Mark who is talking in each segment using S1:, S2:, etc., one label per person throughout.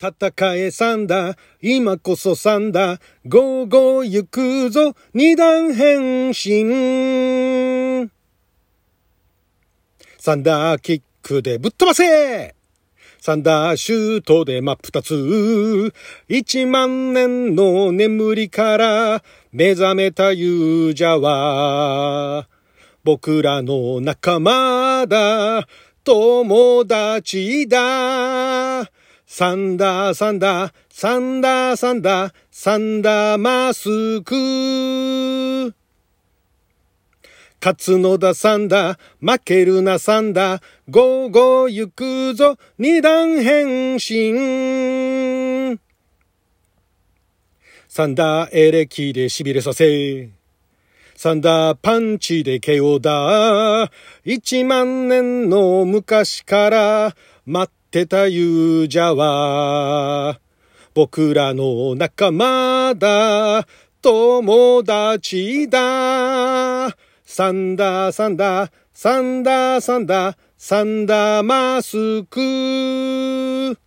S1: 戦えサンダー、今こそサンダー、ゴーゴー行くぞ、二段変身。サンダーキックでぶっ飛ばせサンダーシュートで真っ二つ。一万年の眠りから目覚めた勇者は、僕らの仲間だ、友達だ。サンダー、サンダー、サンダー、サンダー、サンダーマスク。勝つのだサンダー、負けるなサンダー、ゴーゴー行くぞ、二段変身。サンダーエレキで痺れさせ。サンダーパンチで KO だ。一万年の昔から待ってた勇者は、僕らの仲間だ。友達だ。サンダー、サンダー、サンダー、サンダー、サンダーマスク。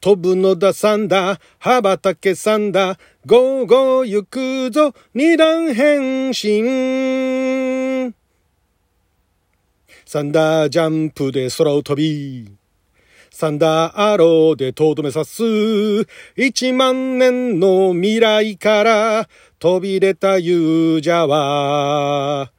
S1: 飛ぶのだサンダー、羽ばたけサンダー、ゴーゴー行くぞ、二段変身。サンダージャンプで空を飛び、サンダーアローでとどめさす。一万年の未来から飛び出た勇者は、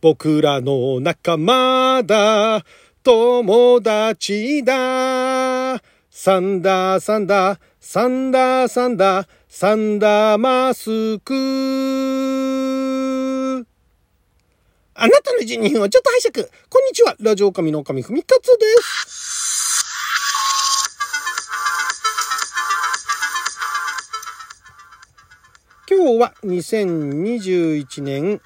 S1: 僕らの仲間だ。友達だ。サンダー、サンダー、サンダー、サンダー、サンダーマスク。あなたの12分をちょっと拝借。こんにちは。ラジオ神の神ふみかつです。今日は2021年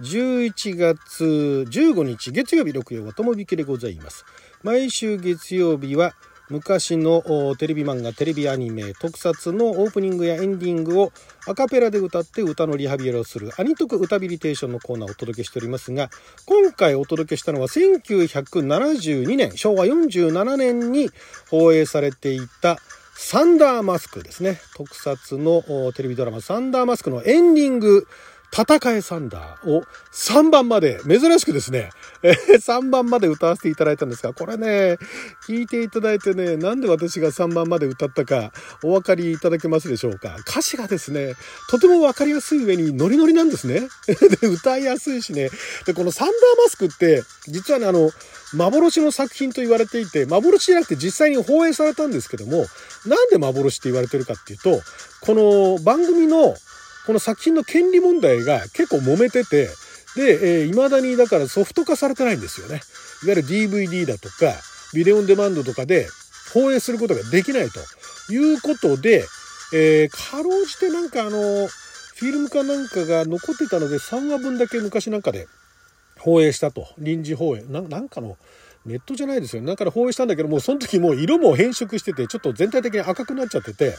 S1: 11月15日月曜日6曜はともびきでございます。毎週月曜日は昔のテレビ漫画、テレビアニメ、特撮のオープニングやエンディングをアカペラで歌って歌のリハビリをするアニトク歌ビリテーションのコーナーをお届けしておりますが、今回お届けしたのは1972年、昭和47年に放映されていたサンダーマスクですね。特撮のテレビドラマサンダーマスクのエンディング、戦えサンダーを3番まで、珍しくですね、え3番まで歌わせていただいたんですが、これね、聞いていただいてね、なんで私が3番まで歌ったかお分かりいただけますでしょうか。歌詞がですね、とても分かりやすい上にノリノリなんですね。で、歌いやすいしね。で、このサンダーマスクって、実はね、あの、幻の作品と言われていて、幻じゃなくて実際に放映されたんですけども、なんで幻って言われてるかっていうと、この番組のこの作品の権利問題が結構揉めてて、で、えー未だにだからソフト化されてないんですよね。いわゆる DVD だとか、ビデオンデマンドとかで放映することができないということで、えーかろうじてなんかあの、フィルムかなんかが残ってたので3話分だけ昔なんかで放映したと。臨時放映。なんかの、ネットじゃないですよね。だから放映したんだけどもう、その時もう色も変色してて、ちょっと全体的に赤くなっちゃってて、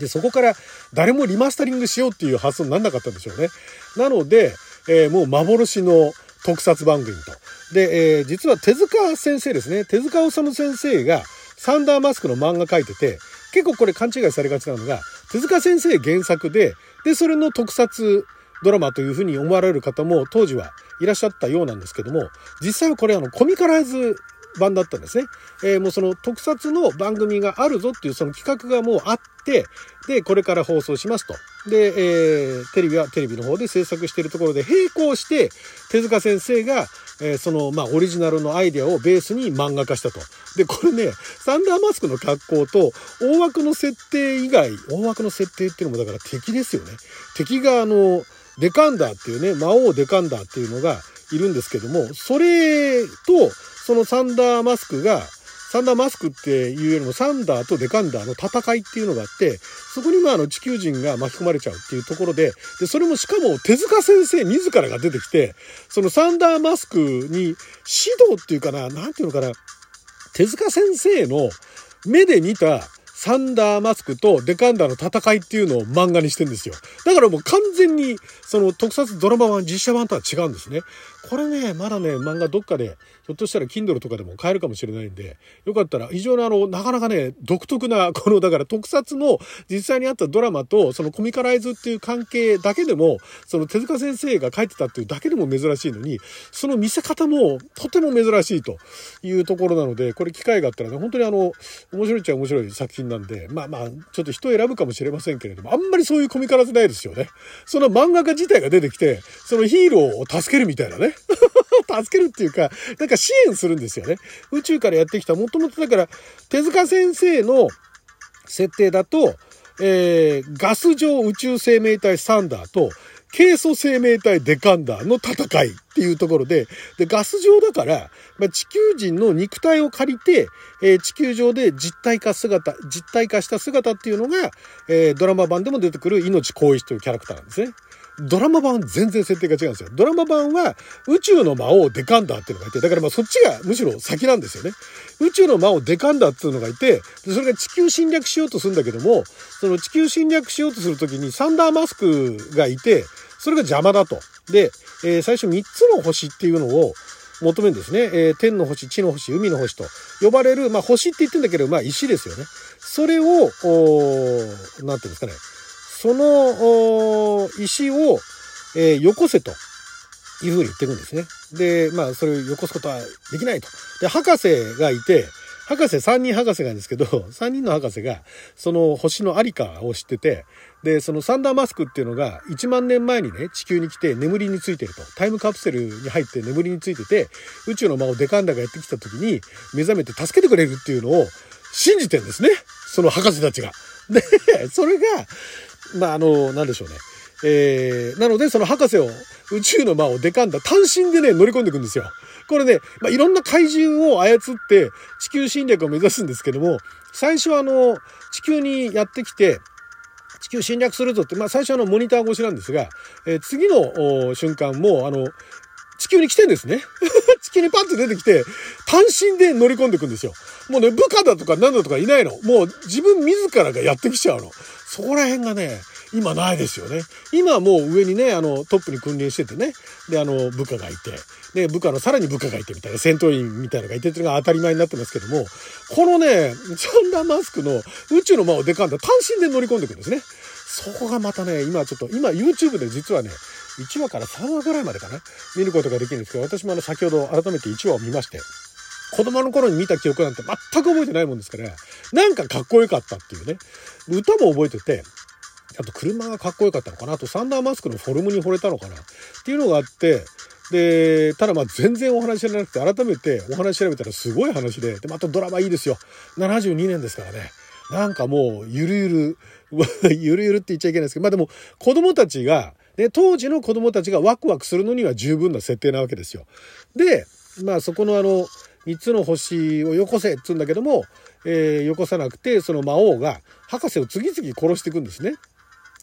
S1: で、そこから誰もリマスタリングしようっていう発想になんなかったんでしょうね。なので、えーもう幻の特撮番組と。で、えー実は手塚先生ですね。手塚治虫先生がサンダーマスクの漫画描いてて、結構これ勘違いされがちなのが、手塚先生原作で、で、それの特撮ドラマというふうに思われる方も当時はいらっしゃったようなんですけども、実際はこれあのコミカライズ版だったんですね。えーもうその特撮の番組があるぞっていうその企画がもうあって、で、これから放送しますと。で、えーテレビはテレビの方で制作しているところで並行して、手塚先生が、えーその、まあ、オリジナルのアイデアをベースに漫画化したと。で、これね、サンダーマスクの格好と、大枠の設定以外、大枠の設定っていうのもだから敵ですよね。敵があの、デカンダーっていうね、魔王デカンダーっていうのがいるんですけども、それと、そのサンダーマスクが、サンダーマスクっていうよりもサンダーとデカンダーの戦いっていうのがあって、そこにまああの地球人が巻き込まれちゃうっていうところで、で、それもしかも手塚先生自らが出てきて、そのサンダーマスクに指導っていうかな、なんていうのかな、手塚先生の目で見たサンダーマスクとデカンダーの戦いっていうのを漫画にしてんですよ。だからもう完全に、その特撮ドラマ版、実写版とは違うんですね。これね、まだね、漫画どっかで、ひょっとしたら Kindle とかでも買えるかもしれないんで、よかったら、非常にあの、なかなかね、独特な、この、だから特撮の実際にあったドラマと、そのコミカライズっていう関係だけでも、その手塚先生が書いてたっていうだけでも珍しいのに、その見せ方もとても珍しいというところなので、これ機会があったらね、本当にあの、面白いっちゃ面白い作品なんで、まあまあ、ちょっと人を選ぶかもしれませんけれども、あんまりそういうコミカライズないですよね。その漫画家自体が出てきて、そのヒーローを助けるみたいなね。助けるっていうか、なんか支援するんですよね。宇宙からやってきた、もともとだから、手塚先生の設定だと、えー、ガス状宇宙生命体サンダーと、ケイ素生命体デカンダーの戦いっていうところで、で、ガス状だから、まあ、地球人の肉体を借りて、えー、地球上で実体化姿、実体化した姿っていうのが、えー、ドラマ版でも出てくる命光一というキャラクターなんですね。ドラマ版全然設定が違うんですよ。ドラマ版は宇宙の魔王デカンダーっていうのがいて、だからまあそっちがむしろ先なんですよね。宇宙の魔王デカンダーっていうのがいて、それが地球侵略しようとするんだけども、その地球侵略しようとするときにサンダーマスクがいて、それが邪魔だと。で、えー、最初3つの星っていうのを求めるんですね。えー、天の星、地の星、海の星と呼ばれる、まあ星って言ってんだけど、まあ石ですよね。それを、おなんていうんですかね。その石を、えー、よこせというふうに言っていくんですね。で、まあ、それをよこすことはできないと。で、博士がいて、博士、3人博士がいるんですけど、3人の博士が、その星のありかを知ってて、で、そのサンダーマスクっていうのが1万年前にね、地球に来て眠りについてると。タイムカプセルに入って眠りについてて、宇宙の魔王デカンダがやってきた時に目覚めて助けてくれるっていうのを信じてんですね。その博士たちが。で、それが、まあ、あの、なんでしょうね。えー、なので、その博士を、宇宙の魔をデカんだ、単身でね、乗り込んでいくんですよ。これね、まあ、いろんな怪獣を操って地球侵略を目指すんですけども、最初はあの、地球にやってきて、地球侵略するぞって、まあ、最初はあのモニター越しなんですが、えー、次の瞬間も、あの、球に来てんですね。地球にパッと出てきて、単身で乗り込んでくんですよ。もうね、部下だとか何だとかいないの。もう自分自らがやってきちゃうの。そこら辺がね、今ないですよね。今はもう上にね、あの、トップに君臨しててね。で、あの、部下がいて。で、部下のさらに部下がいてみたいな、戦闘員みたいなのがいてっていうのが当たり前になってますけども、このね、サンダマスクの宇宙の魔をデカンダ単身で乗り込んでいくんですね。そこがまたね、今ちょっと、今 YouTube で実はね、1話から3話ぐらいまでかな？見ることができるんですけど、私もあの先ほど改めて1話を見まして、子供の頃に見た記憶なんて全く覚えてないもんですから、なんかかっこよかったっていうね。歌も覚えてて、あと車がかっこよかったのかな？あとサンダーマスクのフォルムに惚れたのかな？っていうのがあって、で、ただまあ全然お話じゃなくて改めてお話調べたらすごい話で、で、またドラマいいですよ。72年ですからね。なんかもうゆるゆる、ゆるゆるって言っちゃいけないですけど、まあでも子供たちが、ね、当時の子供たちがワクワクするのには十分な設定なわけですよ。で、まあそこのあの、3つの星をよこせっつうんだけども、えー、よこさなくて、その魔王が博士を次々殺していくんですね。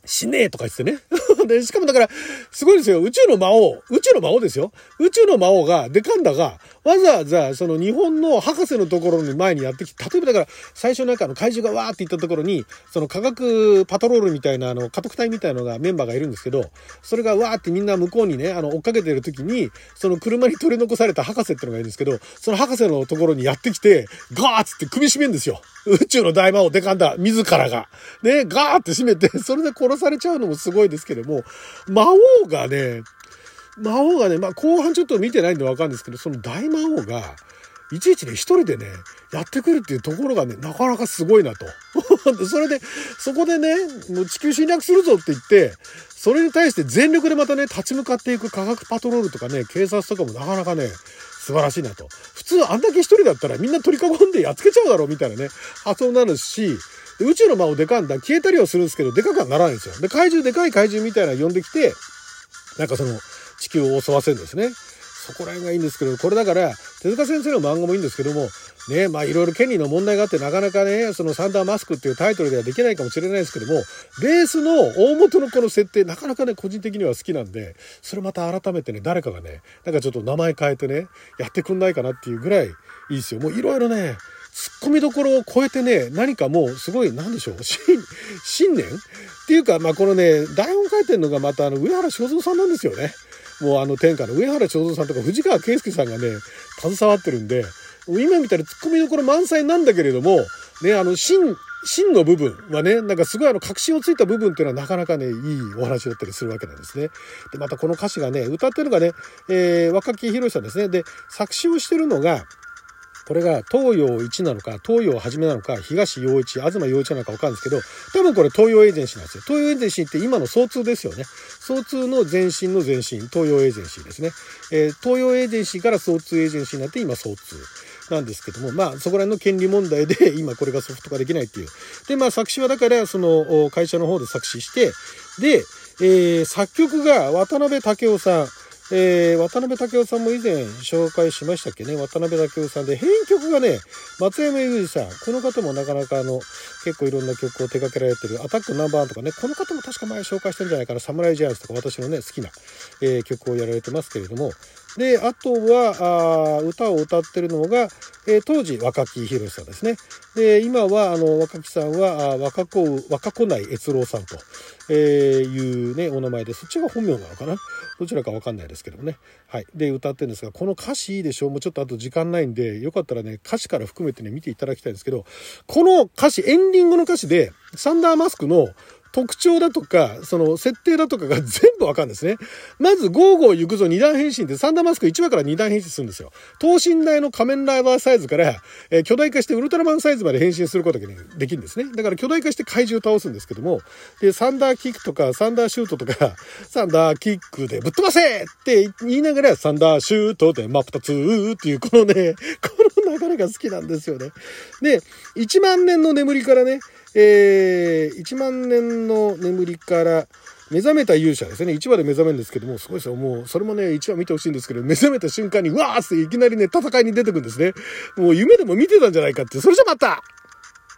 S1: 死ねえとか言ってね。で、しかもだから、すごいですよ。宇宙の魔王、宇宙の魔王ですよ。宇宙の魔王が、デカンダが、わざわざ、その日本の博士のところに前にやってきて、例えばだから、最初なんかの怪獣がわーって行ったところに、その科学パトロールみたいな、あの、家督隊みたいなのがメンバーがいるんですけど、それがわーってみんな向こうにね、あの、追っかけてる時に、その車に取り残された博士ってのがいるんですけど、その博士のところにやってきて、ガーッつって首絞めんですよ。宇宙の大魔王デカンダ、自らが。ね、ガーって締めて、それで殺されちゃうのもすごいですけども、魔王がね、魔王がね、まあ後半ちょっと見てないんでわかるんですけど、その大魔王が、いちいちね、一人でね、やってくるっていうところがね、なかなかすごいなと。それで、そこでね、もう地球侵略するぞって言って、それに対して全力でまたね、立ち向かっていく科学パトロールとかね、警察とかもなかなかね、素晴らしいなと。普通あんだけ一人だったらみんな取り囲んでやっつけちゃうだろうみたいなね、発想になるし、宇宙の魔をでかんだ消えたりはするんですけど、でかくはならないんですよ。で、怪獣、でかい怪獣みたいなの呼んできて、なんかその、地球を襲わせるんですね。そこら辺がいいんですけど、これだから、手塚先生の漫画もいいんですけども、ね、まあいろいろ権利の問題があってなかなかね、そのサンダーマスクっていうタイトルではできないかもしれないですけども、ベースの大元のこの設定、なかなかね、個人的には好きなんで、それまた改めてね、誰かがね、なんかちょっと名前変えてね、やってくんないかなっていうぐらいいいですよ。もういろいろね、突っ込みどころを超えてね、何かもうすごい、なんでしょう、信念？っていうか、まあこのね、台本書いてるのがまたあの、上原正蔵さんなんですよね。もうあの天下の上原正蔵さんとか藤川圭介さんがね、携わってるんで、今みたいに突っ込みどころ満載なんだけれども、ね、あの、真、真の部分はね、なんかすごいあの、確信をついた部分っていうのはなかなかね、いいお話だったりするわけなんですね。で、またこの歌詞がね、歌ってるのがね、えー、若木宏さんですね。で、作詞をしてるのが、これが東洋一なのか、東洋はじめなのか、東洋一、東洋一なのかわかるんですけど、多分これ東洋エージェンシーなんですよ。東洋エージェンシーって今の総通ですよね。総通の前身の前身、東洋エージェンシーですね。えー、東洋エージェンシーから総通エージェンシーになって今総通。なんですけども、まあ、そこら辺の権利問題で、今これがソフト化できないっていう。で、まあ、作詞はだから、その、会社の方で作詞して、で、えー、作曲が渡辺武雄さん、えー、渡辺武雄さんも以前紹介しましたっけね、渡辺武雄さんで、編曲がね、松山裕二さん、この方もなかなかあの、結構いろんな曲を手掛けられてる、アタックナンバーワンとかね、この方も確か前紹介してるんじゃないかな、サムライジャイアンツとか私のね、好きな、えー、曲をやられてますけれども、で、あとは、あ歌を歌ってるのが、えー、当時若木宏さんですね。で、今は、あの、若木さんは、あ若子、若子内悦郎さんと、えいうね、お名前で、そっちが本名なのかな？どちらかわかんないですけどもね。はい。で、歌ってるんですが、この歌詞いいでしょ？うもうちょっとあと時間ないんで、よかったらね、歌詞から含めてね、見ていただきたいんですけど、この歌詞、エンディングの歌詞で、サンダーマスクの特徴だとか、その設定だとかが全部わかるんですね。まず、ゴーゴー行くぞ二段変身ってサンダーマスク1話から二段変身するんですよ。等身大の仮面ライダーサイズから、えー、巨大化してウルトラマンサイズまで変身することができるんですね。だから巨大化して怪獣を倒すんですけども、で、サンダーキックとか、サンダーシュートとか、サンダーキックでぶっ飛ばせって言いながら、サンダーシュートで真っ二つっていう、このね、この流れが好きなんですよね。で、1万年の眠りからね、えー、1万年の眠りから目覚めた勇者ですね。1話で目覚めるんですけども、すごいですよ。もう、それもね、1話見てほしいんですけど、目覚めた瞬間に、わーっていきなりね、戦いに出てくんですね。もう夢でも見てたんじゃないかって、それじゃまた